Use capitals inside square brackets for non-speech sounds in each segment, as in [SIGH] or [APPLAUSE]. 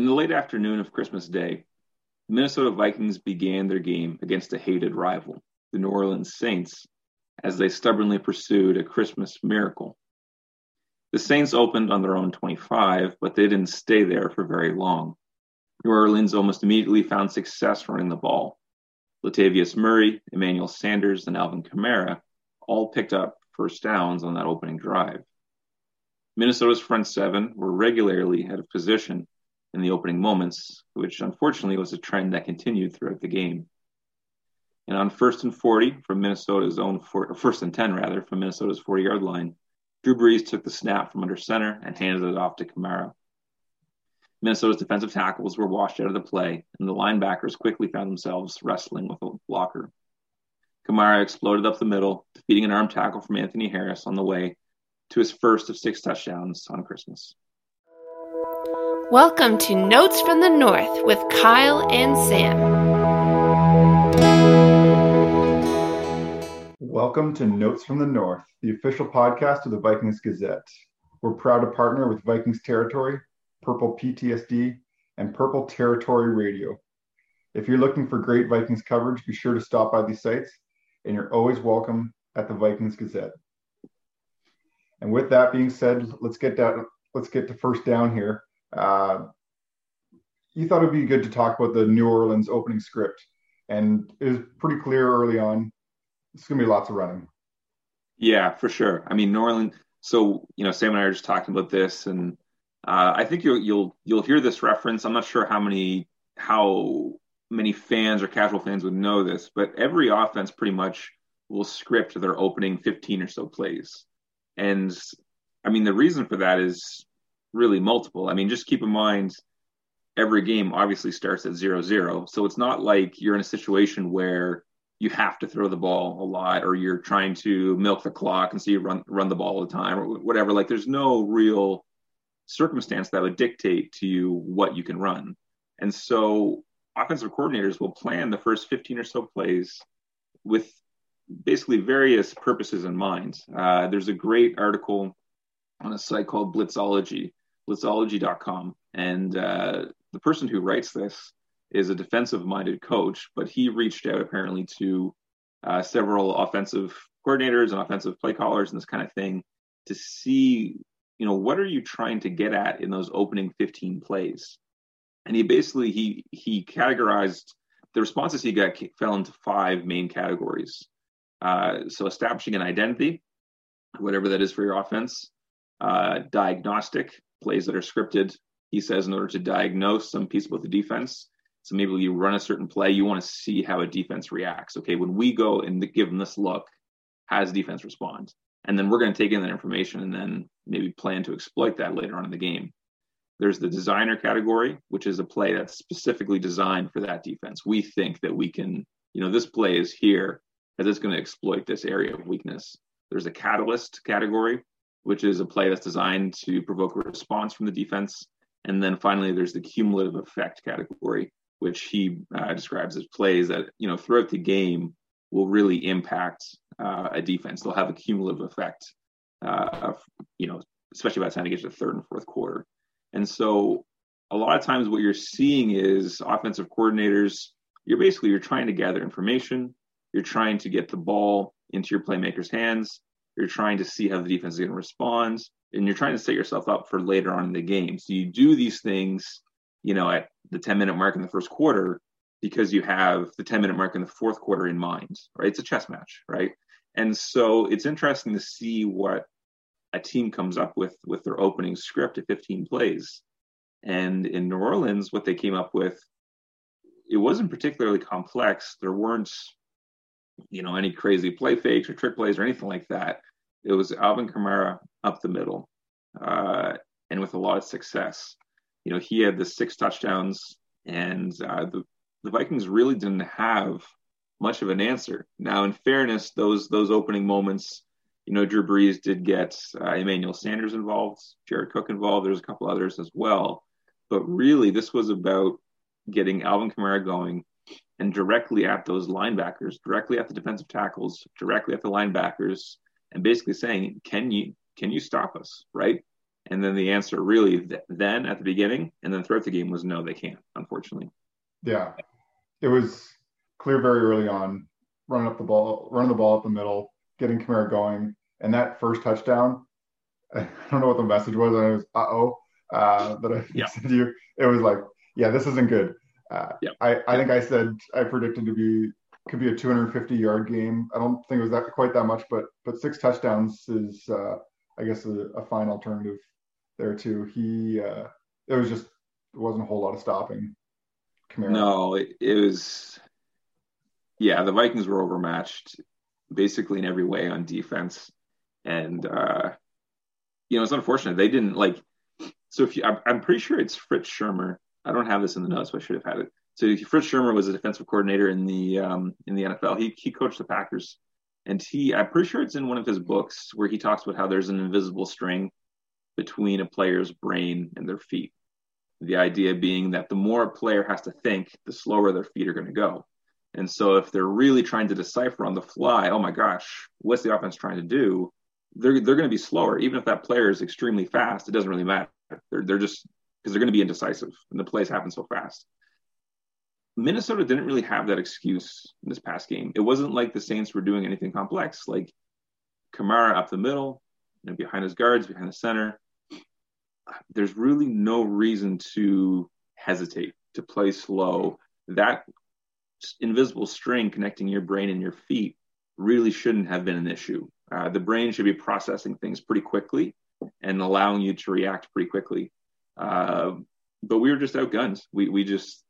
In the late afternoon of Christmas Day, the Minnesota Vikings began their game against a hated rival, the New Orleans Saints, as they stubbornly pursued a Christmas miracle. The Saints opened on their own 25, but they didn't stay there for very long. New Orleans almost immediately found success running the ball. Latavius Murray, Emmanuel Sanders, and Alvin Kamara all picked up first downs on that opening drive. Minnesota's front seven were regularly out of position in the opening moments, which unfortunately was a trend that continued throughout the game. And on first and 40 from Minnesota's own, four, first and 10 rather, from Minnesota's 40 yard line, Drew Brees took the snap from under center and handed it off to Kamara. Minnesota's defensive tackles were washed out of the play, and the linebackers quickly found themselves wrestling with a blocker. Kamara exploded up the middle, defeating an arm tackle from Anthony Harris on the way to his first of six touchdowns on Christmas. Welcome to Notes from the North with Kyle and Sam. Welcome to Notes from the North, the official podcast of the Vikings Gazette. We're proud to partner with Vikings Territory, Purple PTSD, and Purple Territory Radio. If you're looking for great Vikings coverage, be sure to stop by these sites, and you're always welcome at the Vikings Gazette. And with that being said, let's get down. Let's get to first down here. Uh, you thought it'd be good to talk about the New Orleans opening script, and it was pretty clear early on. It's gonna be lots of running. Yeah, for sure. I mean, New Orleans. So you know, Sam and I are just talking about this, and uh, I think you'll you'll you'll hear this reference. I'm not sure how many how many fans or casual fans would know this, but every offense pretty much will script their opening 15 or so plays. And I mean, the reason for that is really multiple. I mean, just keep in mind every game obviously starts at zero zero. So it's not like you're in a situation where you have to throw the ball a lot or you're trying to milk the clock and so you run run the ball all the time or whatever. Like there's no real circumstance that would dictate to you what you can run. And so offensive coordinators will plan the first 15 or so plays with basically various purposes in mind. Uh, there's a great article on a site called Blitzology, blitzology.com. And uh, the person who writes this is a defensive minded coach, but he reached out apparently to uh, several offensive coordinators and offensive play callers and this kind of thing to see, you know, what are you trying to get at in those opening 15 plays? And he basically he he categorized the responses he got fell into five main categories. Uh, so establishing an identity, whatever that is for your offense, uh, diagnostic plays that are scripted. He says in order to diagnose some piece about the defense. So maybe you run a certain play, you want to see how a defense reacts. Okay, when we go and give them this look, how does defense respond? And then we're going to take in that information and then maybe plan to exploit that later on in the game. There's the designer category, which is a play that's specifically designed for that defense. We think that we can, you know, this play is here because it's going to exploit this area of weakness. There's a catalyst category, which is a play that's designed to provoke a response from the defense. And then finally, there's the cumulative effect category, which he uh, describes as plays that, you know, throughout the game will really impact uh, a defense. They'll have a cumulative effect, uh, of, you know, especially by the time you get to the third and fourth quarter. And so a lot of times what you're seeing is offensive coordinators, you're basically, you're trying to gather information you're trying to get the ball into your playmaker's hands. You're trying to see how the defense is going to respond, and you're trying to set yourself up for later on in the game. So you do these things, you know, at the 10 minute mark in the first quarter because you have the 10 minute mark in the fourth quarter in mind, right? It's a chess match, right? And so it's interesting to see what a team comes up with with their opening script at 15 plays. And in New Orleans, what they came up with, it wasn't particularly complex. There weren't you know, any crazy play fakes or trick plays or anything like that. It was Alvin Kamara up the middle, uh, and with a lot of success. You know, he had the six touchdowns, and uh, the the Vikings really didn't have much of an answer. Now, in fairness, those those opening moments, you know, Drew Brees did get uh, Emmanuel Sanders involved, Jared Cook involved. There's a couple others as well, but really, this was about getting Alvin Kamara going and directly at those linebackers, directly at the defensive tackles, directly at the linebackers, and basically saying, "Can you can you stop us?" Right? And then the answer really th- then at the beginning and then throughout the game was no, they can't, unfortunately. Yeah. It was clear very early on, running up the ball, running the ball up the middle, getting Kamara going. And that first touchdown, [LAUGHS] I don't know what the message was. I was, uh oh, uh, that I [LAUGHS] Yeah. said to you. It was like, yeah, this isn't good. Uh, Yeah. I, I think I said I predicted to be could be a 250 yard game. I don't think it was that quite that much, but but six touchdowns is uh, I guess a, a fine alternative there too. He uh, it was just it wasn't a whole lot of stopping. No, it, it was. Yeah, the Vikings were overmatched basically in every way on defense, and uh, you know it's unfortunate they didn't like. So if you, I'm, I'm pretty sure it's Fritz Shurmur. I don't have this in the notes, but I should have had it. So Fritz Shurmur was a defensive coordinator in the um, in the NFL. He he coached the Packers, and he I'm pretty sure it's in one of his books where he talks about how there's an invisible string between a player's brain and their feet. The idea being that the more a player has to think, the slower their feet are going to go. And so if they're really trying to decipher on the fly, oh my gosh, what's the offense trying to do? They're they're going to be slower. Even if that player is extremely fast, it doesn't really matter. They're they're just because they're going to be indecisive and the plays happen so fast. Minnesota didn't really have that excuse in this past game. It wasn't like the Saints were doing anything complex, like Kamara up the middle, and behind his guards, behind the center. There's really no reason to hesitate to play slow. That invisible string connecting your brain and your feet really shouldn't have been an issue. Uh, the brain should be processing things pretty quickly and allowing you to react pretty quickly. Uh, but we were just outgunned. We we just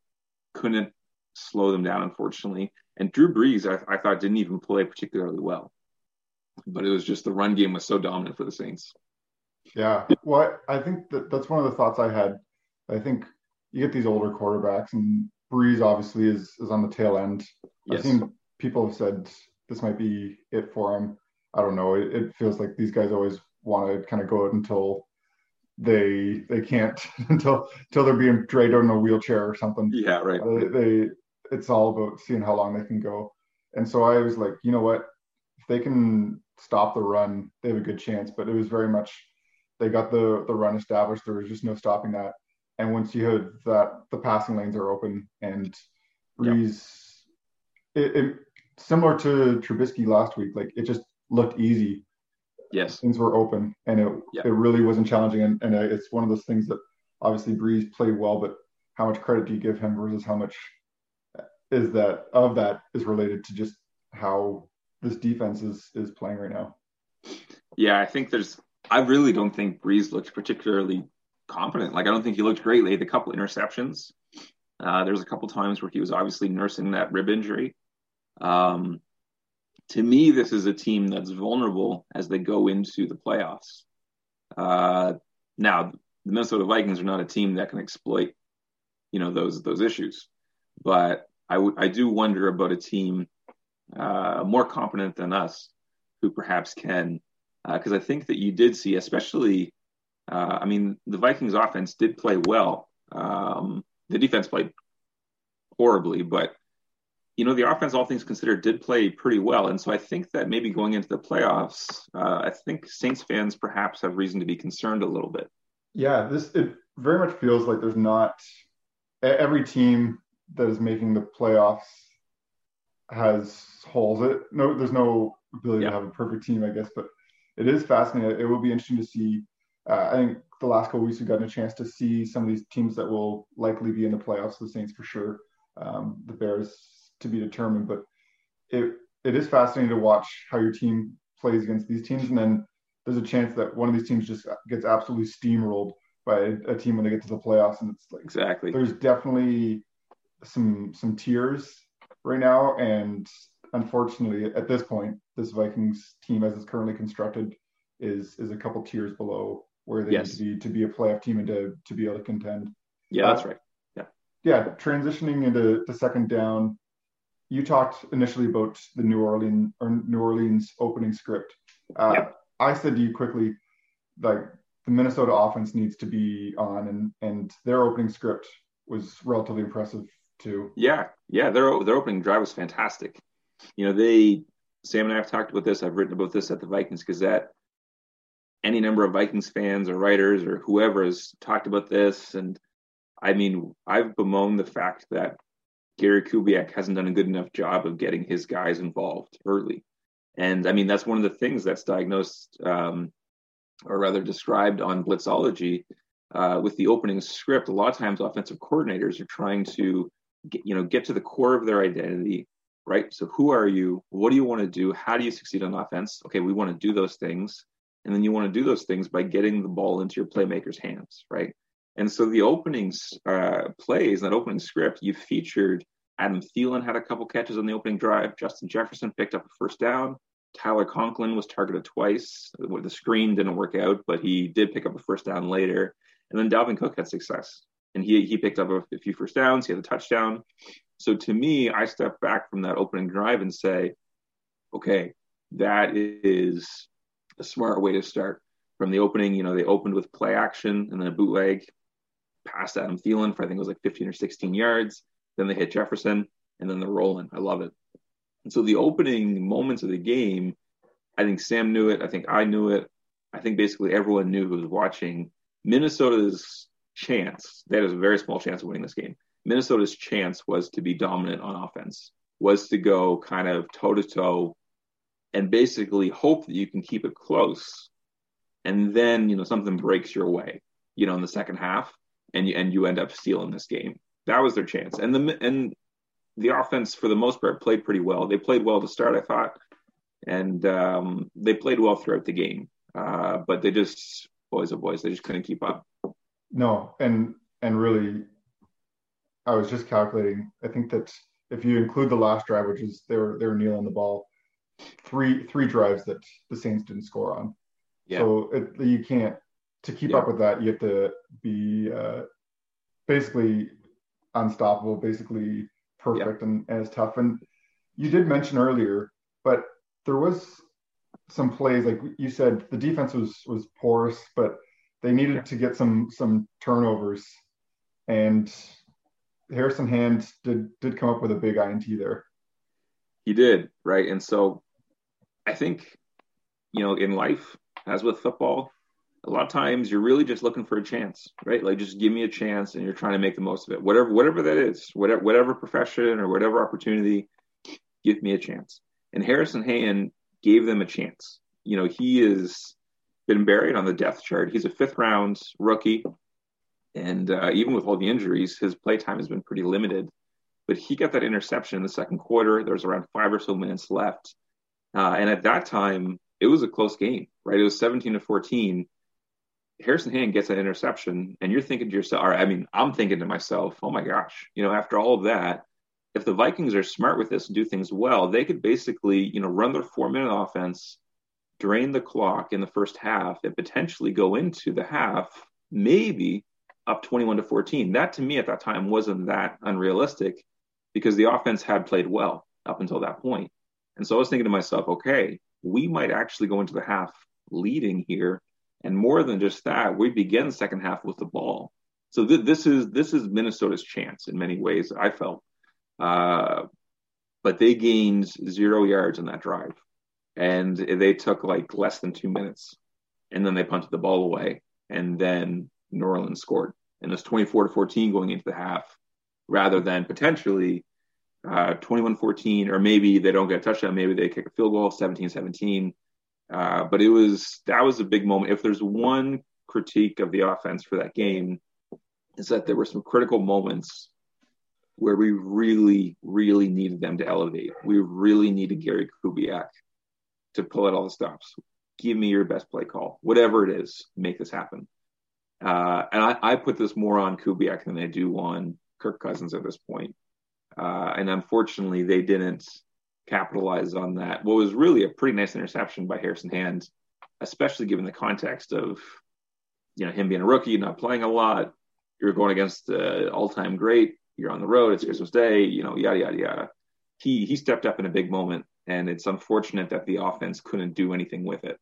couldn't slow them down, unfortunately. And Drew Brees, I, I thought, didn't even play particularly well. But it was just the run game was so dominant for the Saints. Yeah. Well, I think that that's one of the thoughts I had. I think you get these older quarterbacks, and Brees obviously is is on the tail end. Yes. I've seen people have said this might be it for him. I don't know. It, it feels like these guys always want to kind of go out until they they can't [LAUGHS] until until they're being dragged out in a wheelchair or something. Yeah, right. They, they it's all about seeing how long they can go. And so I was like, you know what? If they can stop the run, they have a good chance. But it was very much they got the the run established. There was just no stopping that. And once you had that, the passing lanes are open, and Brees, it, it similar to Trubisky last week. Like it just looked easy. Yes. Things were open, and it Yeah. it really wasn't challenging. And, and it's one of those things that obviously Brees played well, but how much credit do you give him versus how much is that of that is related to just how this defense is is playing right now. Yeah, I think there's. I really don't think Brees looked particularly confident. Like I don't think he looked great. They had a couple interceptions. Uh, there was a couple times where he was obviously nursing that rib injury. Um, to me, this is a team that's vulnerable as they go into the playoffs. Uh, now, the Minnesota Vikings are not a team that can exploit, you know, those those issues. But I, w- I do wonder about a team uh, more competent than us, who perhaps can, because I think that you did see, especially, uh, I mean, the Vikings offense did play well. Um, the defense played horribly, but you know, the offense, all things considered, did play pretty well. And so I think that maybe going into the playoffs, uh, I think Saints fans perhaps have reason to be concerned a little bit. Yeah, this it very much feels like there's not every team that is making the playoffs has holes. It no, there's no ability Yeah. to have a perfect team, I guess, but it is fascinating. It will be interesting to see. Uh, I think the last couple weeks we've gotten a chance to see some of these teams that will likely be in the playoffs. The Saints for sure, um, the Bears to be determined, but it it is fascinating to watch how your team plays against these teams, and then there's a chance that one of these teams just gets absolutely steamrolled by a, a team when they get to the playoffs, and it's like Exactly. there's definitely some some tiers right now, and unfortunately, at this point, this Vikings team, as it's currently constructed, is is a couple tiers below where they Yes. need to be to be a playoff team and to to be able to contend. Yeah, that's right. Yeah, yeah, transitioning into the second down, you talked initially about the New Orleans or New Orleans opening script. Uh, Yeah. I said to you quickly, like the Minnesota offense needs to be on, and and their opening script was relatively impressive too. Yeah, yeah, their their opening drive was fantastic. You know, they Sam and I have talked about this. I've written about this at the Vikings Gazette. any number of Vikings fans or writers or whoever has talked about this. And I mean, I've bemoaned the fact that Gary Kubiak hasn't done a good enough job of getting his guys involved early. And I mean, that's one of the things that's diagnosed, um, or rather described on Blitzology uh, with the opening script. A lot of times, offensive coordinators are trying to, get, you know, get to the core of their identity, right? So, who are you? What do you want to do? How do you succeed on offense? Okay, we want to do those things, and then you want to do those things by getting the ball into your playmakers' hands, right? And so the openings uh, plays, that opening script, you featured Adam Thielen had a couple catches on the opening drive. Justin Jefferson picked up a first down. Tyler Conklin was targeted twice. The screen didn't work out, but he did pick up a first down later. And then Dalvin Cook had success, and he he picked up a, a few first downs. He had a touchdown. So to me, I step back from that opening drive and say, okay, that is a smart way to start. From the opening, you know, they opened with play action and then a bootleg past Adam Thielen for I think it was like 15 or 16 yards. Then they hit Jefferson, and then they're rolling. I love it. And so the opening moments of the game, I think Sam knew it. I think I knew it. I think basically everyone knew who was watching. Minnesota's chance, they had a very small chance of winning this game. Minnesota's chance was to be dominant on offense, was to go kind of toe to toe and basically hope that you can keep it close. And then, you know, something breaks your way, you know, in the second half and you, and you end up stealing this game. That was their chance. And the, and the offense for the most part played pretty well. They played well to start, I thought, and um, they played well throughout the game. Uh, but they just boys, oh boys, they just couldn't keep up. No, and and really, I was just calculating. I think that if you include the last drive, which is they were they were kneeling the ball, three three drives that the Saints didn't score on. Yeah. So it, you can't to keep yeah. up with that. You have to be uh, basically unstoppable, basically perfect, yeah. and, and it's tough. And you did mention earlier, but there was some plays like you said the defense was was porous, but they needed yeah. to get some some turnovers, and Harrison Hand did did come up with a big INT there. He did right, and so I think you know in life, as with football, a lot of times you're really just looking for a chance, right? Like just give me a chance, and you're trying to make the most of it. Whatever whatever that is, whatever whatever profession or whatever opportunity, give me a chance. And Harrison Hand gave them a chance. You know, he has been buried on the depth chart. He's a fifth round rookie. And uh, even with all the injuries, his play time has been pretty limited. But he got that interception in the second quarter. There was around five or so minutes left. Uh, and at that time, it was a close game, right? It was 17 to 14. Harrison Hand gets an interception, and you're thinking to yourself, or I mean, I'm thinking to myself, oh my gosh, you know, after all of that, if the Vikings are smart with this and do things well, they could basically, you know, run their four minute offense, drain the clock in the first half, and potentially go into the half, maybe up 21 to 14. That to me at that time wasn't that unrealistic because the offense had played well up until that point. And so I was thinking to myself, okay, we might actually go into the half leading here. And more than just that, we begin the second half with the ball. So th- this is this is Minnesota's chance in many ways. I felt uh, but they gained zero yards in that drive. And they took like less than two minutes. And then they punted the ball away. And then New Orleans scored. And it's 24 to 14 going into the half rather than potentially uh, 21 14, or maybe they don't get a touchdown. Maybe they kick a field goal 17 17. Uh, but it was that was a big moment. If there's one critique of the offense for that game, is that there were some critical moments where we really, really needed them to elevate. We really needed Gary Kubiak to pull out all the stops. Give me your best play call, whatever it is, make this happen. Uh, and I, I, put this more on Kubiak than I do on Kirk Cousins at this point. Uh, and unfortunately, they didn't capitalize on that. What was really a pretty nice interception by Harrison Hand, especially given the context of you know him being a rookie, not playing a lot. You're going against the all-time great you're on the road, it's Christmas Day, you know, yada yada yada. He he stepped up in a big moment, and it's unfortunate that the offense couldn't do anything with it.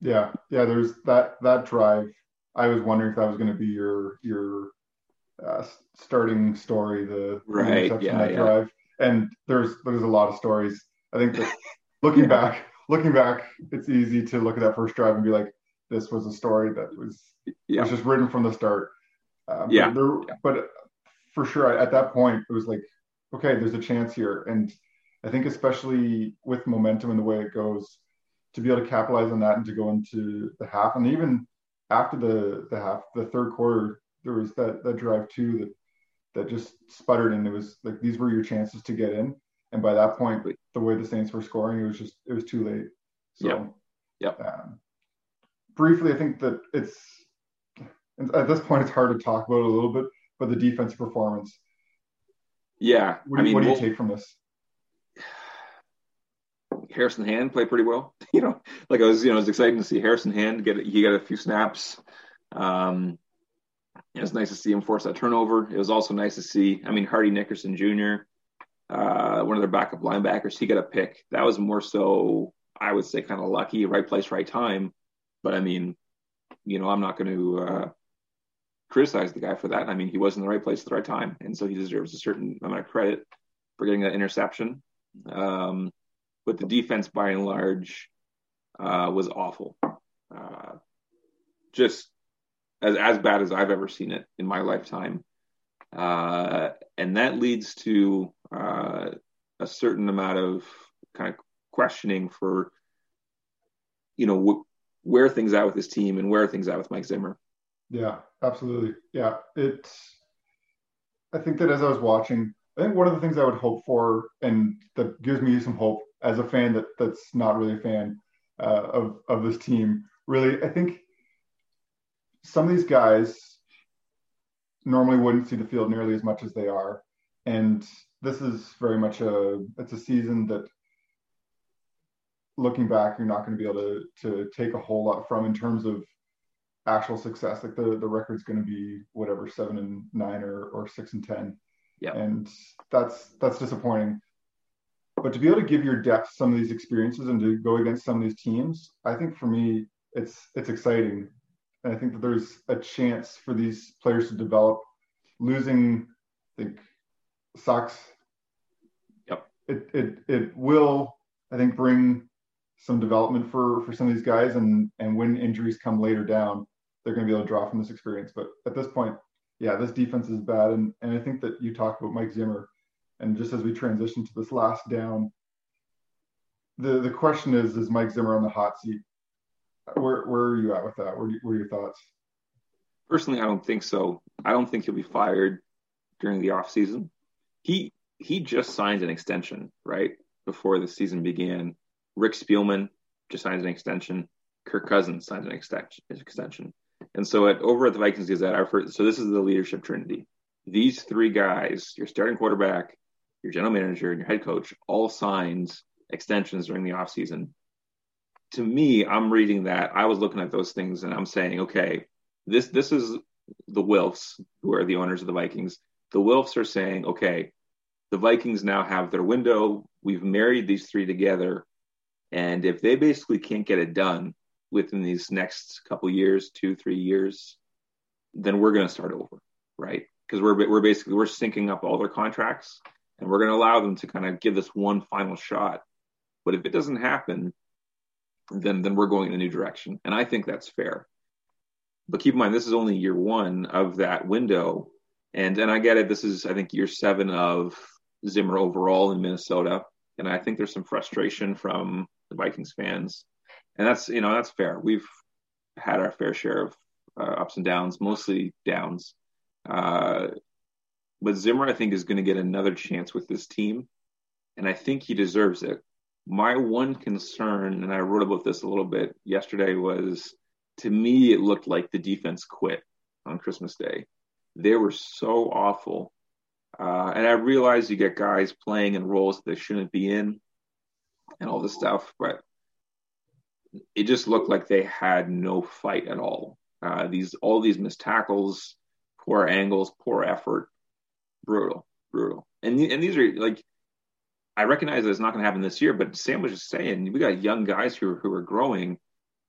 Yeah, yeah. There's that that drive. I was wondering if that was going to be your your uh, starting story, the right, yeah, that yeah. drive. And there's there's a lot of stories. I think that looking back, looking back, it's easy to look at that first drive and be like, this was a story that was Yeah. was just written from the start. Uh, but there- Yeah. But for sure, at that point, it was like, okay, there's a chance here, and I think especially with momentum and the way it goes, to be able to capitalize on that and to go into the half, and even after the the half, the third quarter, there was that that drive too that that just sputtered, and it was like these were your chances to get in, and by that point, the way the Saints were scoring, it was just it was too late. So, yeah. Yep. Um, briefly, I think that it's at this point it's hard to talk about a little bit, but the defensive performance. Yeah. What do, I mean, what do you we'll- take from this? [SIGHS] Harrison Hand played pretty well. [LAUGHS] You know, like I was, you know, it was exciting to see Harrison Hand get he got a few snaps. Um, it was nice to see him force that turnover. It was also nice to see. I mean, Hardy Nickerson Jr., uh, one of their backup linebackers, he got a pick. That was more so, I would say, kind of lucky, right place, right time. But I mean, you know, I'm not going to uh, criticize the guy for that. I mean, he was in the right place at the right time, and so he deserves a certain amount of credit for getting that interception. Um, but the defense, by and large, uh, was awful. Uh, just as as bad as I've ever seen it in my lifetime. Uh, and that leads to uh, a certain amount of kind of questioning for, you know, wh- where things at with this team and where things at with Mike Zimmer. Yeah, absolutely. Yeah, it. I think that as I was watching, I think one of the things I would hope for, and that gives me some hope as a fan that that's not really a fan uh, of of this team. Really, I think some of these guys normally wouldn't see the field nearly as much as they are, and this is very much a it's a season that looking back you're not going to be able to to take a whole lot from in terms of actual success. Like the the record's going to be whatever seven and nine or or six and ten. Yeah. And that's that's disappointing. But to be able to give your depth some of these experiences and to go against some of these teams, I think for me it's it's exciting. And I think that there's a chance for these players to develop. Losing, I think, sucks. Yep. It it it will, I think, bring some development for for some of these guys and and when injuries come later down they're going to be able to draw from this experience but at this point yeah this defense is bad and and i think that you talked about mike zimmer and just as we transition to this last down the the question is is mike zimmer on the hot seat where where are you at with that what are, your thoughts Personally, I don't think so. I don't think he'll be fired during the off season. He he just signed an extension right before the season began. Rick Spielman just signed an extension. Kirk Cousins signed an extension. And so at over at the Vikings Gazette, I've heard so this is the leadership trinity. These three guys, your starting quarterback, your general manager, and your head coach, all signed extensions during the offseason. To me, I'm reading that. I was looking at those things and I'm saying, okay, this this is the Wilfs, who are the owners of the Vikings. The Wilfs are saying, okay, the Vikings now have their window. We've married these three together. And if they basically can't get it done within these next couple years, two, three years, then we're going to start over, right? Because we're we're basically we're syncing up all their contracts, and we're going to allow them to kind of give this one final shot. But if it doesn't happen, then then we're going in a new direction, and I think that's fair. But keep in mind, this is only year one of that window, and and I get it. This is I think year seven of Zimmer overall in Minnesota, and I think there's some frustration from the Vikings fans, and that's you know that's fair. We've had our fair share of uh, ups and downs, mostly downs. Uh, but Zimmer, I think, is going to get another chance with this team, and I think he deserves it. My one concern, and I wrote about this a little bit yesterday, was to me it looked like the defense quit on Christmas Day. They were so awful, uh, and I realize you get guys playing in roles they shouldn't be in, and all this stuff, but it just looked like they had no fight at all. Uh, these all these missed tackles, poor angles, poor effort, brutal, brutal. And and these are like, I recognize that it's not going to happen this year, but Sam was just saying we got young guys who who are growing.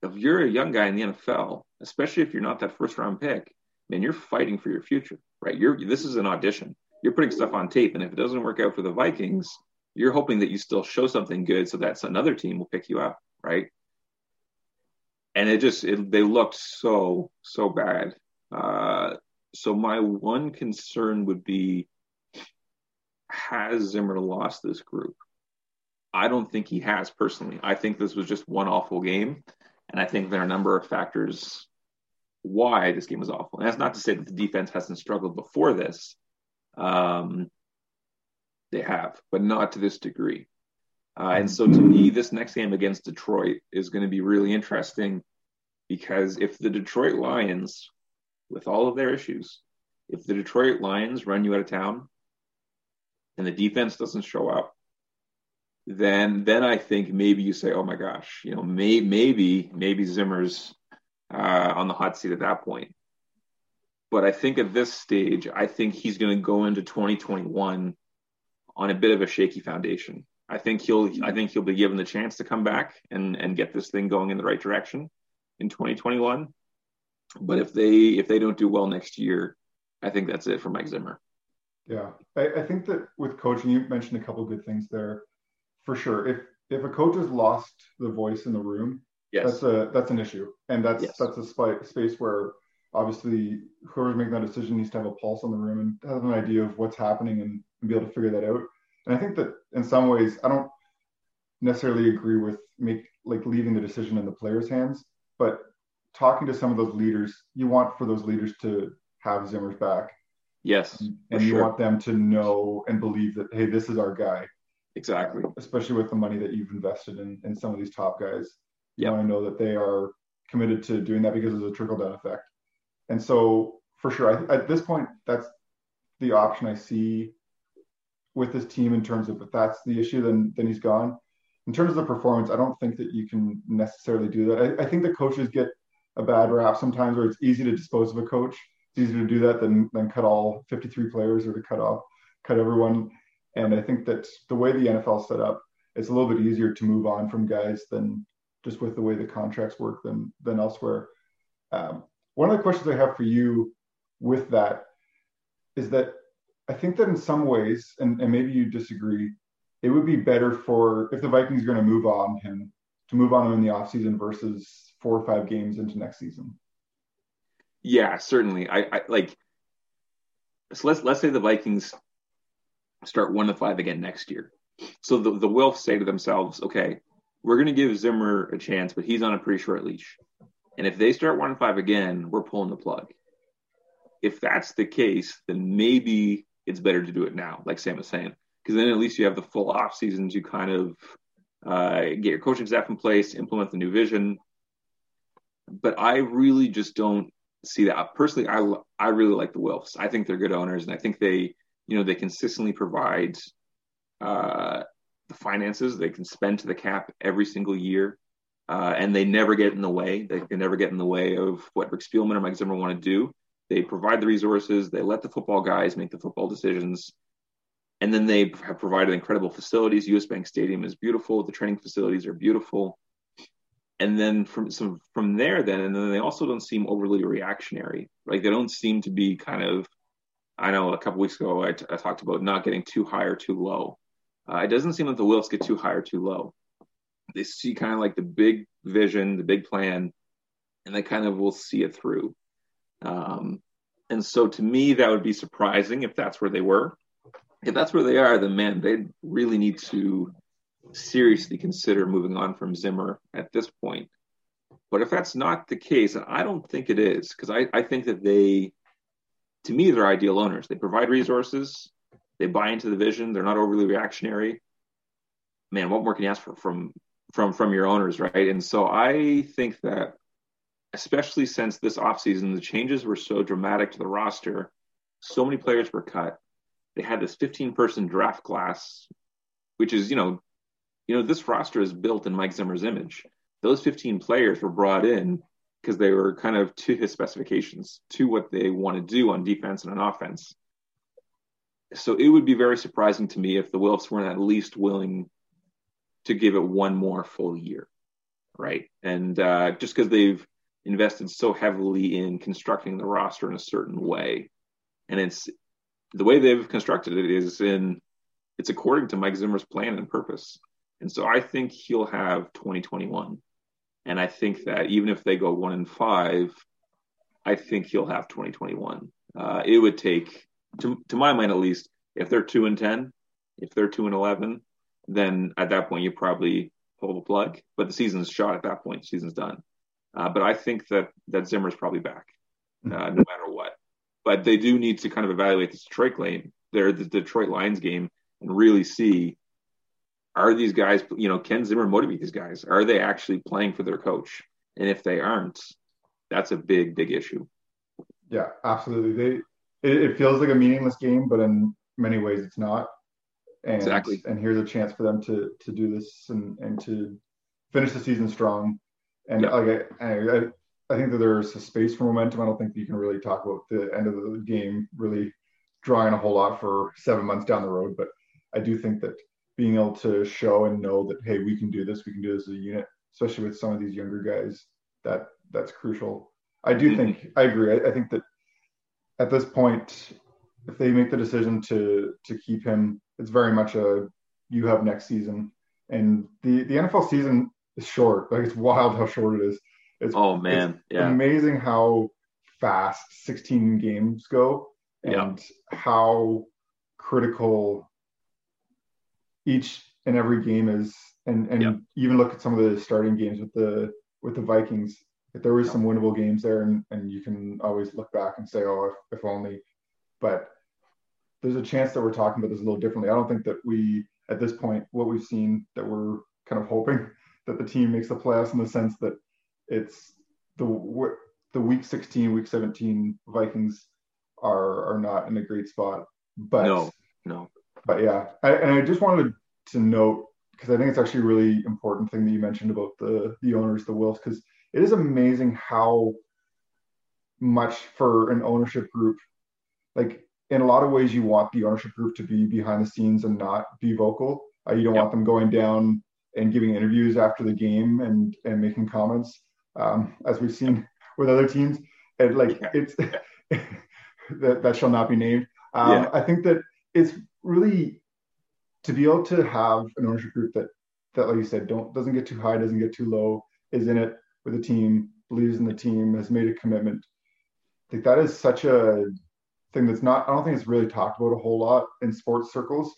If you're a young guy in the NFL, especially if you're not that first round pick, man, you're fighting for your future, right? You're this is an audition. You're putting stuff on tape, and if it doesn't work out for the Vikings, you're hoping that you still show something good, so that another team will pick you up, right? and it just it, they looked so so bad. Uh, so my one concern would be: Has Zimmer lost this group? I don't think he has personally. I think this was just one awful game, and I think there are a number of factors why this game was awful. And that's not to say that the defense hasn't struggled before this. Um, they have, but not to this degree. Uh, and so to me, this next game against Detroit is going to be really interesting because if the Detroit Lions, with all of their issues, if the Detroit Lions run you out of town and the defense doesn't show up, then then I think maybe you say, oh my gosh, you know, may, maybe maybe Zimmer's uh, on the hot seat at that point. But I think at this stage, I think he's going to go into 2021 on a bit of a shaky foundation. I think he'll I think he'll be given the chance to come back and and get this thing going in the right direction in 2021. But if they if they don't do well next year, I think that's it for Mike Zimmer. Yeah, I, I think that with coaching, you mentioned a couple good things there, for sure. If if a coach has lost the voice in the room, yes. that's a that's an issue, and that's yes. that's a sp- space where obviously whoever's making that decision needs to have a pulse on the room and have an idea of what's happening and, and be able to figure that out. And I think that in some ways, I don't necessarily agree with make like leaving the decision in the players' hands, but talking to some of those leaders, you want for those leaders to have Zimmer's back. Yes. And you sure. want them to know and believe that, hey, this is our guy. Exactly. especially with the money that you've invested in, in some of these top guys. You yep. want to know that they are committed to doing that because there's a trickle down effect. And so, for sure, I, at this point, that's the option I see with this team in terms of if that's the issue, then then he's gone. In terms of the performance, I don't think that you can necessarily do that. I, I think the coaches get a bad rap sometimes where it's easy to dispose of a coach. Easier to do that than than cut all 53 players or to cut off cut everyone. And I think that the way the NFL set up, it's a little bit easier to move on from guys than just with the way the contracts work than than elsewhere. Um, one of the questions I have for you with that is that I think that in some ways, and, and maybe you disagree, it would be better for if the Vikings are going to move on him to move on him in the offseason versus four or five games into next season. Yeah, certainly. I, I like so let's let's say the Vikings start one to five again next year. So the the Wilfs say to themselves, okay, we're going to give Zimmer a chance, but he's on a pretty short leash. And if they start one to five again, we're pulling the plug. If that's the case, then maybe it's better to do it now, like Sam was saying, because then at least you have the full off season to kind of uh, get your coaching staff in place, implement the new vision. But I really just don't see that personally. I I really like the Wilfs. I think they're good owners, and I think they you know they consistently provide uh, the finances they can spend to the cap every single year. Uh, and they never get in the way. They can never get in the way of what Rick Spielman or Mike Zimmer want to do. They provide the resources. They let the football guys make the football decisions. And then they have provided incredible facilities. US Bank Stadium is beautiful. The training facilities are beautiful. And then from some from there, then and then they also don't seem overly reactionary. Like they don't seem to be kind of. I know a couple weeks ago I, t- I talked about not getting too high or too low. Uh, it doesn't seem like the Wilfs get too high or too low. They see kind of like the big vision, the big plan, and they kind of will see it through. Um, and so to me, that would be surprising if that's where they were. If that's where they are, then man, they really need to seriously consider moving on from Zimmer at this point. But if that's not the case, and I don't think it is, because I, I think that they, to me, they're ideal owners. They provide resources, they buy into the vision, they're not overly reactionary. Man, what more can you ask for from from from your owners, right? And so I think that especially since this offseason, the changes were so dramatic to the roster. So many players were cut. They had this 15 person draft class, which is, you know, you know, this roster is built in Mike Zimmer's image. Those 15 players were brought in because they were kind of to his specifications, to what they want to do on defense and on offense. So it would be very surprising to me if the Wilfs weren't at least willing to give it one more full year, right? And uh, just because they've invested so heavily in constructing the roster in a certain way. And it's the way they've constructed it is in it's according to Mike Zimmer's plan and purpose. And so I think he'll have 2021. And I think that even if they go one and five, I think he'll have 2021. Uh, it would take, to, to my mind at least, if they're two and 10, if they're two and 11, then at that point you probably pull the plug. But the season's shot at that point. The season's done. Uh, but I think that that Zimmer's probably back, uh, no matter what. But they do need to kind of evaluate this Detroit game, their the Detroit Lions game, and really see are these guys, you know, can Zimmer motivate these guys? Are they actually playing for their coach? And if they aren't, that's a big, big issue. Yeah, absolutely. They it, it feels like a meaningless game, but in many ways it's not. And, exactly. And here's a chance for them to to do this and and to finish the season strong. And yeah. like I, I, I think that there's a space for momentum. I don't think you can really talk about the end of the game really drawing a whole lot for seven months down the road. But I do think that being able to show and know that hey, we can do this, we can do this as a unit, especially with some of these younger guys, that that's crucial. I do mm-hmm. think I agree. I, I think that at this point, if they make the decision to to keep him, it's very much a you have next season. And the the NFL season is short. Like it's wild how short it is. It's oh man, it's yeah. amazing how fast 16 games go and yeah. how critical each and every game is. And and yeah. even look at some of the starting games with the with the Vikings. If there was some winnable games there, and, and you can always look back and say, oh, if, if only. But there's a chance that we're talking about this a little differently. I don't think that we, at this point, what we've seen, that we're kind of hoping [LAUGHS] that the team makes the playoffs in the sense that it's the the week 16, week 17 Vikings are are not in a great spot. But no, no. But yeah, I, and I just wanted to note because I think it's actually a really important thing that you mentioned about the the owners, the Wilfs, because it is amazing how much for an ownership group, like in a lot of ways, you want the ownership group to be behind the scenes and not be vocal. Uh, you don't yep. want them going down and giving interviews after the game and and making comments, um, as we've seen with other teams. And like yeah. it's [LAUGHS] that that shall not be named. Um, yeah. I think that it's really to be able to have an ownership group that that, like you said, don't doesn't get too high, doesn't get too low, is in it with the team, believes in the team, has made a commitment. I think that is such a thing that's not I don't think it's really talked about a whole lot in sports circles,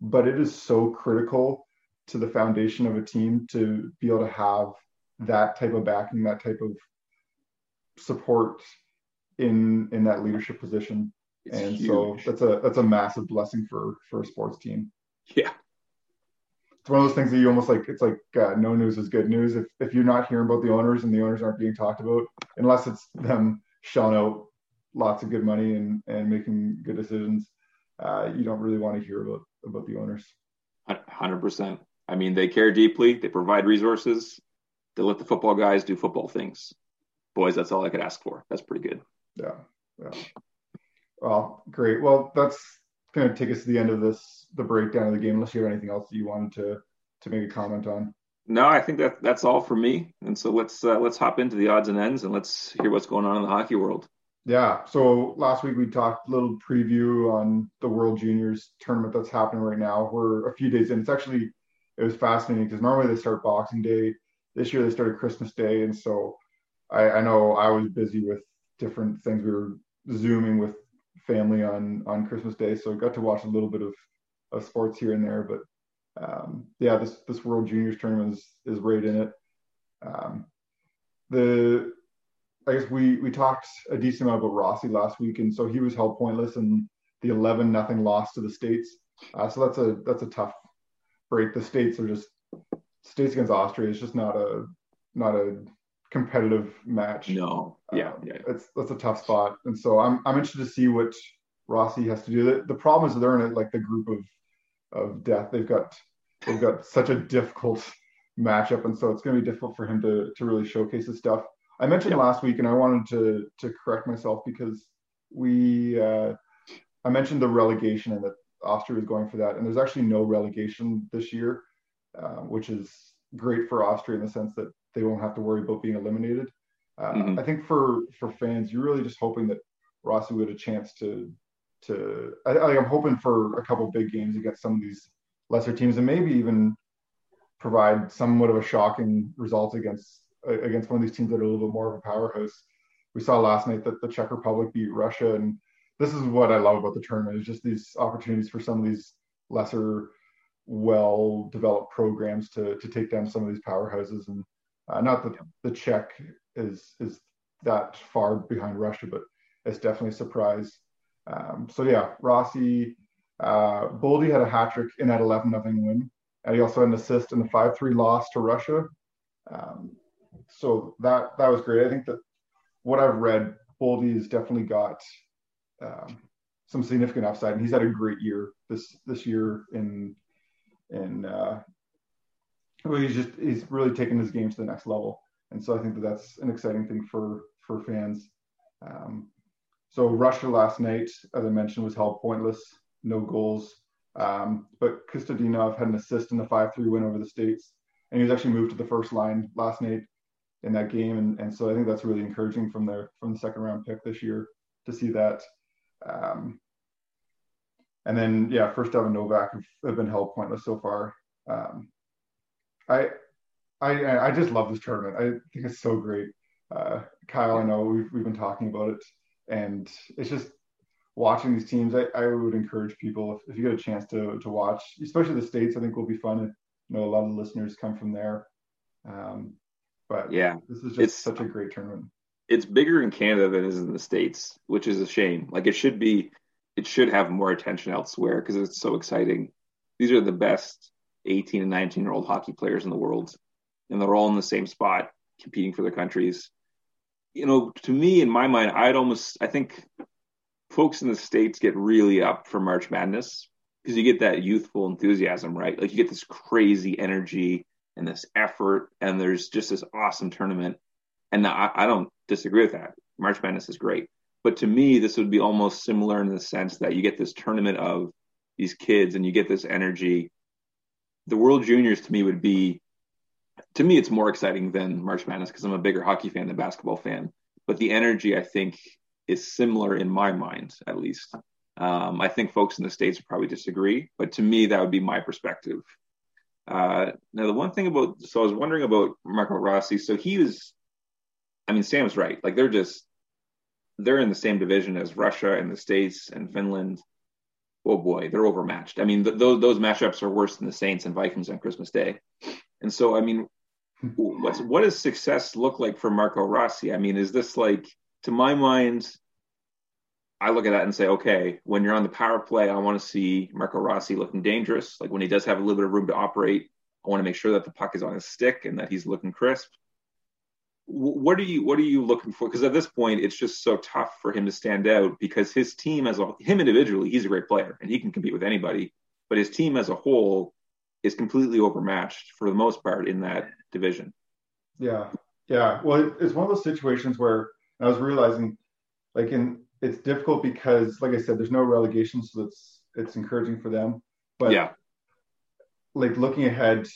but it is so critical to the foundation of a team to be able to have that type of backing, that type of support in in that leadership position. It's and huge. so that's a that's a massive blessing for for a sports team. Yeah. It's one of those things that you almost like. It's like uh, no news is good news. If if you're not hearing about the owners and the owners aren't being talked about, unless it's them shelling out lots of good money and and making good decisions, uh, you don't really want to hear about about the owners. Hundred percent. I mean, they care deeply. They provide resources. They let the football guys do football things. Boys, that's all I could ask for. That's pretty good. Yeah. Yeah. Well, great. Well, that's going to take us to the end of this, the breakdown of the game. Unless you have anything else that you wanted to to make a comment on. No, I think that that's all for me. And so let's uh, let's hop into the odds and ends and let's hear what's going on in the hockey world. Yeah. So last week we talked a little preview on the World Juniors tournament that's happening right now. We're a few days in. It's actually it was fascinating because normally they start Boxing Day. This year they started Christmas Day, and so I, I know I was busy with different things. We were zooming with family on on Christmas Day, so I got to watch a little bit of of sports here and there. But um, yeah, this this World Juniors tournament is is right in it. Um, the I guess we we talked a decent amount about Rossi last week, and so he was held pointless in the 11 nothing loss to the states. Uh, so that's a that's a tough break. The states are just states against Austria is just not a not a competitive match. No, yeah, um, yeah, it's that's a tough spot, and so I'm I'm interested to see what Rossi has to do. The, the problem is they're in like the group of of death. They've got they've got such a difficult matchup, and so it's going to be difficult for him to to really showcase his stuff. I mentioned yeah. last week, and I wanted to to correct myself because we uh, I mentioned the relegation and that Austria was going for that, and there's actually no relegation this year, uh, which is great for Austria in the sense that they won't have to worry about being eliminated. Uh, mm-hmm. I think for for fans, you're really just hoping that Rossi would have a chance to to. I, I'm hoping for a couple big games against some of these lesser teams, and maybe even provide somewhat of a shocking result against against one of these teams that are a little bit more of a powerhouse. We saw last night that the Czech Republic beat Russia, and this is what I love about the tournament is just these opportunities for some of these lesser, well developed programs to to take down some of these powerhouses. And uh, not that the Czech is is that far behind Russia, but it's definitely a surprise. Um, so yeah, Rossi, uh, Boldy had a hat trick in that 11 nothing win. And he also had an assist in the 5 3 loss to Russia. Um, so that that was great. I think that what I've read, Boldy's definitely got um, some significant upside, and he's had a great year this this year in in uh, he's just he's really taken his game to the next level, and so I think that that's an exciting thing for for fans. Um, so Russia last night, as I mentioned, was held pointless, no goals. Um, but Khusnutdinov had an assist in the 5-3 win over the States, and he was actually moved to the first line last night in that game, and, and so I think that's really encouraging from their from the second round pick this year to see that. Um, and then yeah, Firstov and Novak have, have, been held pointless so far. Um, I I I just love this tournament. I think it's so great. Uh, Kyle, I know we've we've been talking about it, and it's just watching these teams. I, I would encourage people if, if you get a chance to to watch, especially the states. I think will be fun. You know, a lot of the listeners come from there. Um, but yeah, this is just it's, such a great tournament. It's bigger in Canada than it is in the states, which is a shame. Like it should be, it should have more attention elsewhere because it's so exciting. These are the best 18 and 19 year old hockey players in the world, and they're all in the same spot competing for their countries. You know, to me, in my mind, I'd almost, I think folks in the States get really up for March Madness because you get that youthful enthusiasm, right? Like you get this crazy energy and this effort, and there's just this awesome tournament. And I, I don't disagree with that. March Madness is great. But to me, this would be almost similar in the sense that you get this tournament of these kids and you get this energy. The World Juniors to me would be, to me, it's more exciting than March Madness because I'm a bigger hockey fan than basketball fan. But the energy, I think, is similar in my mind, at least. Um, I think folks in the States would probably disagree, but to me, that would be my perspective. Uh, now, the one thing about, so I was wondering about Marco Rossi. So he was, I mean, Sam's right. Like they're just, they're in the same division as Russia and the States and Finland. Oh boy, they're overmatched. I mean, th- those those matchups are worse than the Saints and Vikings on Christmas Day. And so, I mean, hmm. what's what does success look like for Marco Rossi? I mean, is this like, to my mind, I look at that and say, okay, when you're on the power play, I want to see Marco Rossi looking dangerous. Like when he does have a little bit of room to operate, I want to make sure that the puck is on his stick and that he's looking crisp. What are you What are you looking for? Because at this point, it's just so tough for him to stand out because his team as a him individually, he's a great player and he can compete with anybody. But his team as a whole is completely overmatched for the most part in that division. Yeah, yeah. Well, it's one of those situations where I was realizing, like in it's difficult because, like I said, there's no relegation, so it's it's encouraging for them. But yeah, like looking ahead,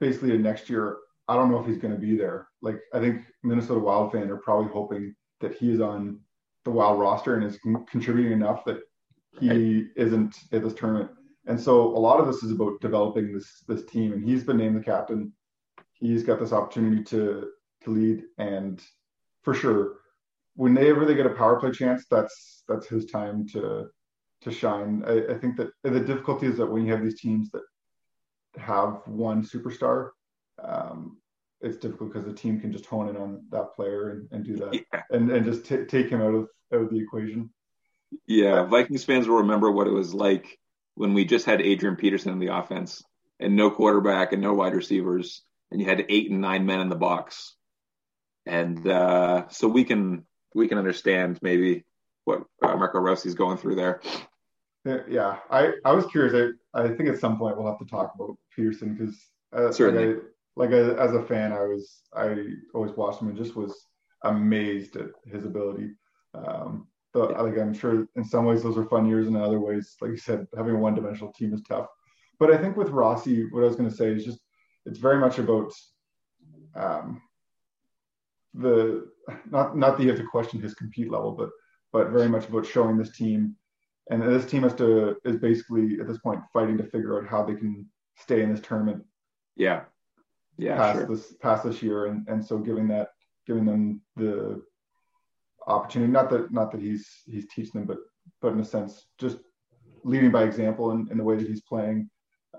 basically to next year, I don't know if he's going to be there. Like I think Minnesota Wild fans are probably hoping that he is on the Wild roster and is contributing enough that he right. isn't at this tournament. And so a lot of this is about developing this this team, and he's been named the captain. He's got this opportunity to to lead, and for sure, whenever they get a power play chance, that's that's his time to to shine. I, I, think that the difficulty is that when you have these teams that have one superstar, um, it's difficult because the team can just hone in on that player and, and do that yeah. and, and just t- take him out of out of the equation. Yeah, Vikings fans will remember what it was like when we just had Adrian Peterson in the offense and no quarterback and no wide receivers, and you had eight and nine men in the box. And uh, so we can we can understand maybe what uh, Marco Rossi's going through there. Yeah, I, I was curious. I, I think at some point we'll have to talk about Peterson because uh, certainly, like, Like as a fan, I was I always watched him and just was amazed at his ability. Um, but like I'm sure in some ways those are fun years, and in other ways, like you said, having a one-dimensional team is tough. But I think with Rossi, what I was going to say is just it's very much about um, the not not that you have to question his compete level, but but very much about showing this team, and this team has to is basically at this point fighting to figure out how they can stay in this tournament. Yeah, yeah, past sure. this past this year, and and so giving that giving them the opportunity. Not that not that he's he's teaching them, but but in a sense, just leading by example in, in the way that he's playing,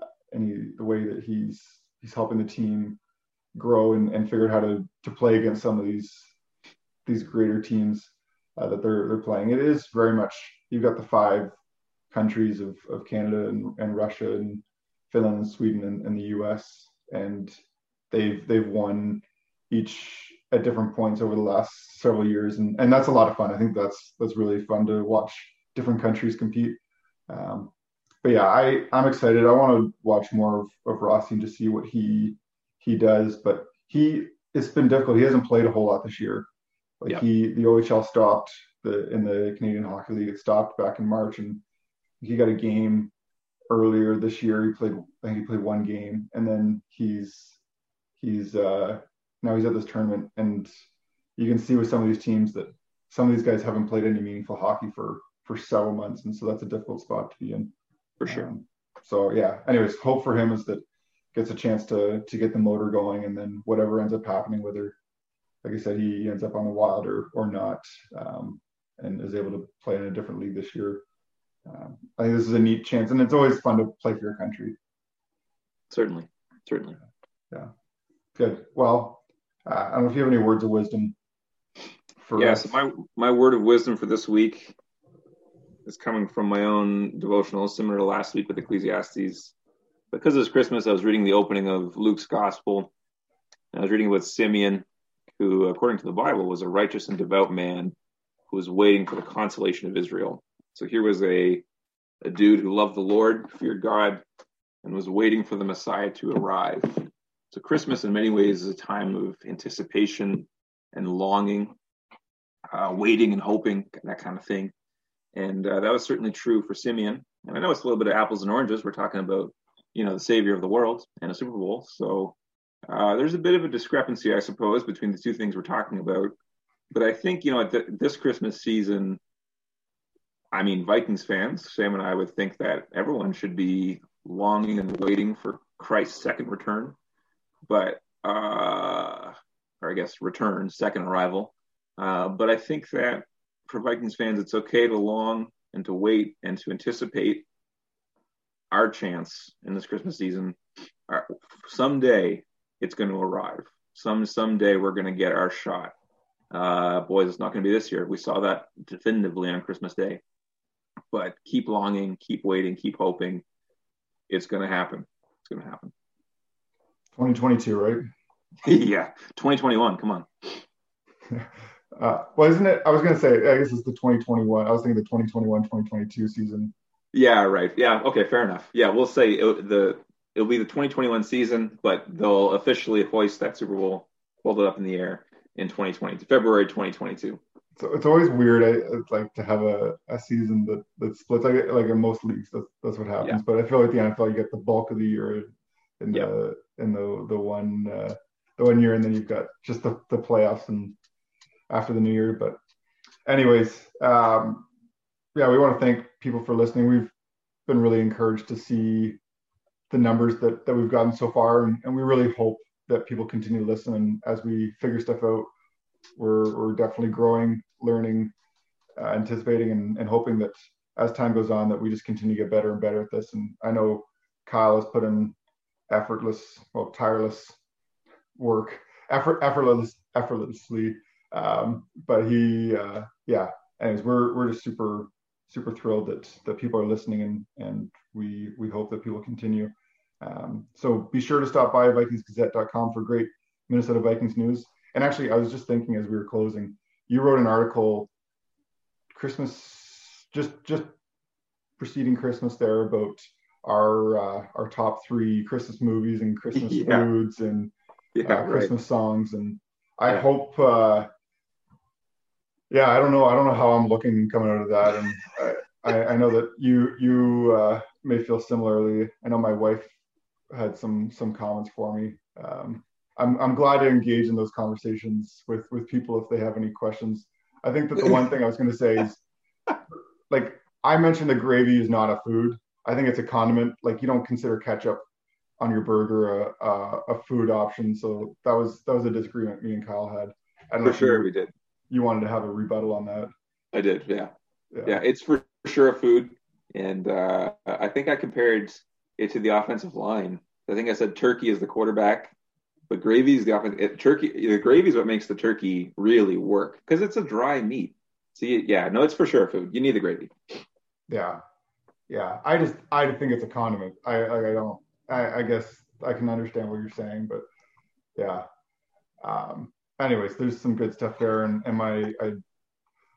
uh, and he, the way that he's he's helping the team grow and, and figure out how to to play against some of these these greater teams uh, that they're they're playing. It is very much you've got the five countries of, of Canada and, and Russia and Finland and Sweden and, and the US and they've they've won each at different points over the last several years, and and that's a lot of fun. I think that's that's really fun to watch different countries compete. Um, but yeah, I I'm excited. I want to watch more of, of Rossi and to see what he he does. But he it's been difficult. He hasn't played a whole lot this year. Like yeah. he the OHL stopped the in the Canadian Hockey League. It stopped back in March, and he got a game earlier this year. He played I think he played one game, and then he's he's uh now he's at this tournament, and you can see with some of these teams that some of these guys haven't played any meaningful hockey for for several months, and so that's a difficult spot to be in. For sure. Um, so yeah. Anyways, hope for him is that gets a chance to to get the motor going, and then whatever ends up happening, whether like I said, he ends up on the Wild or or not, um, and is able to play in a different league this year. Um, I think this is a neat chance, and it's always fun to play for your country. Certainly, certainly. Yeah. Good. Well, uh, I don't know if you have any words of wisdom. For yes, us. my my word of wisdom for this week is coming from my own devotional, similar to last week with Ecclesiastes. Because it's Christmas, I was reading the opening of Luke's Gospel. I was reading about Simeon, who, according to the Bible, was a righteous and devout man who was waiting for the consolation of Israel. So here was a a dude who loved the Lord, feared God, and was waiting for the Messiah to arrive. So Christmas, in many ways, is a time of anticipation and longing, uh, waiting and hoping, that kind of thing. And uh, that was certainly true for Simeon. And I know it's a little bit of apples and oranges. We're talking about, you know, the savior of the world and a Super Bowl. So uh, there's a bit of a discrepancy, I suppose, between the two things we're talking about. But I think, you know, at the, this Christmas season, I mean, Vikings fans, Sam and I would think that everyone should be longing and waiting for Christ's second return but uh, or I guess return, second arrival. Uh, but I think that for Vikings fans, it's okay to long and to wait and to anticipate our chance in this Christmas season. Our, someday it's going to arrive. Some someday we're going to get our shot. Uh, boys, it's not going to be this year. We saw that definitively on Christmas Day. But keep longing, keep waiting, keep hoping. It's going to happen. It's going to happen. 2022, right? [LAUGHS] yeah, 2021. Come on. [LAUGHS] Uh, well, isn't it? I was going to say, I guess it's the 2021. I was thinking the 2021 2022 season. Yeah, right. Yeah, okay, fair enough. Yeah, we'll say it, the it'll be the 2021 season, but they'll officially hoist that Super Bowl, hold it up in the air in 2020, February 2022. So it's always weird. I like to have a, a season that that splits. Like like in most leagues, that's that's what happens. Yeah. But I feel like the NFL, you get the bulk of the year in yep. the in the the one uh, the one year, and then you've got just the, the playoffs and after the new year. But anyways, um, yeah, we want to thank people for listening. We've been really encouraged to see the numbers that that we've gotten so far, and, and we really hope that people continue to listen. And as we figure stuff out, we're we're definitely growing, learning, uh, anticipating, and, and hoping that as time goes on, that we just continue to get better and better at this. And I know Kyle has put in effortless, well, tireless work, effort, effortless, effortlessly. Um, but he, uh, yeah. Anyways, we're we're just super super thrilled that that people are listening and and we we hope that people continue. Um, so be sure to stop by VikingsGazette.com for great Minnesota Vikings news. And actually, I was just thinking as we were closing, you wrote an article Christmas just just preceding Christmas there about our uh, our top three Christmas movies and Christmas [LAUGHS] yeah. foods and yeah, uh, Christmas right. songs. And I yeah. hope, uh, yeah, I don't know, I don't know how I'm looking coming out of that. And I, I, know that you you uh, may feel similarly. I know my wife had some some comments for me. Um, I'm I'm glad to engage in those conversations with with people if they have any questions. I think that the one [LAUGHS] thing I was going to say is, like I mentioned, the gravy is not a food. I think it's a condiment. Like you don't consider ketchup on your burger a, a, a food option. So that was that was a disagreement me and Kyle had. I for sure, you, we did. You wanted to have a rebuttal on that. I did, yeah, yeah. yeah it's for sure a food, and uh, I think I compared it to the offensive line. I think I said turkey is the quarterback, but gravy is the offense. Turkey, the gravy is what makes the turkey really work because it's a dry meat. See, yeah, no, it's for sure food. You need the gravy. Yeah, yeah. I just, I think it's a condiment. I, I, I don't. I, I guess I can understand what you're saying, but yeah. Um, anyways, there's some good stuff there, and, and my I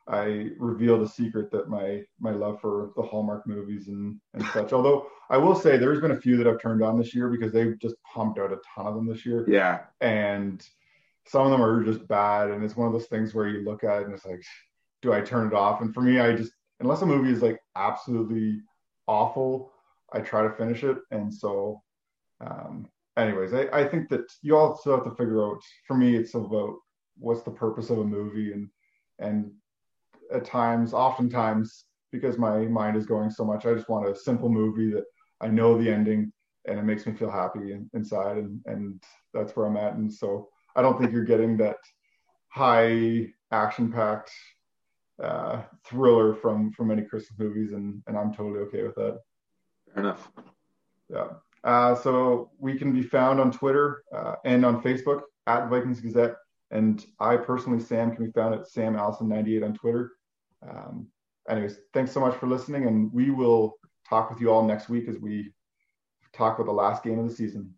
I revealed a secret that my my love for the Hallmark movies and and such. [LAUGHS] Although I will say there's been a few that I've turned on this year because they've just pumped out a ton of them this year. Yeah. And some of them are just bad, and it's one of those things where you look at it and it's like, do I turn it off? And for me, I just unless a movie is like absolutely awful, I try to finish it. And so, um, anyways, I, I think that you also have to figure out. For me, it's about what's the purpose of a movie and and at times, oftentimes, because my mind is going so much, I just want a simple movie that I know the ending and it makes me feel happy inside, and and that's where I'm at. And so I don't think you're getting that high action packed uh, thriller from from many Christmas movies, and and I'm totally okay with that. Fair enough. Yeah. Uh, so we can be found on Twitter uh, and on Facebook at Vikings Gazette, and I personally, Sam, can be found at Sam Allison98 on Twitter. Um, anyways, thanks so much for listening, and we will talk with you all next week as we talk about the last game of the season.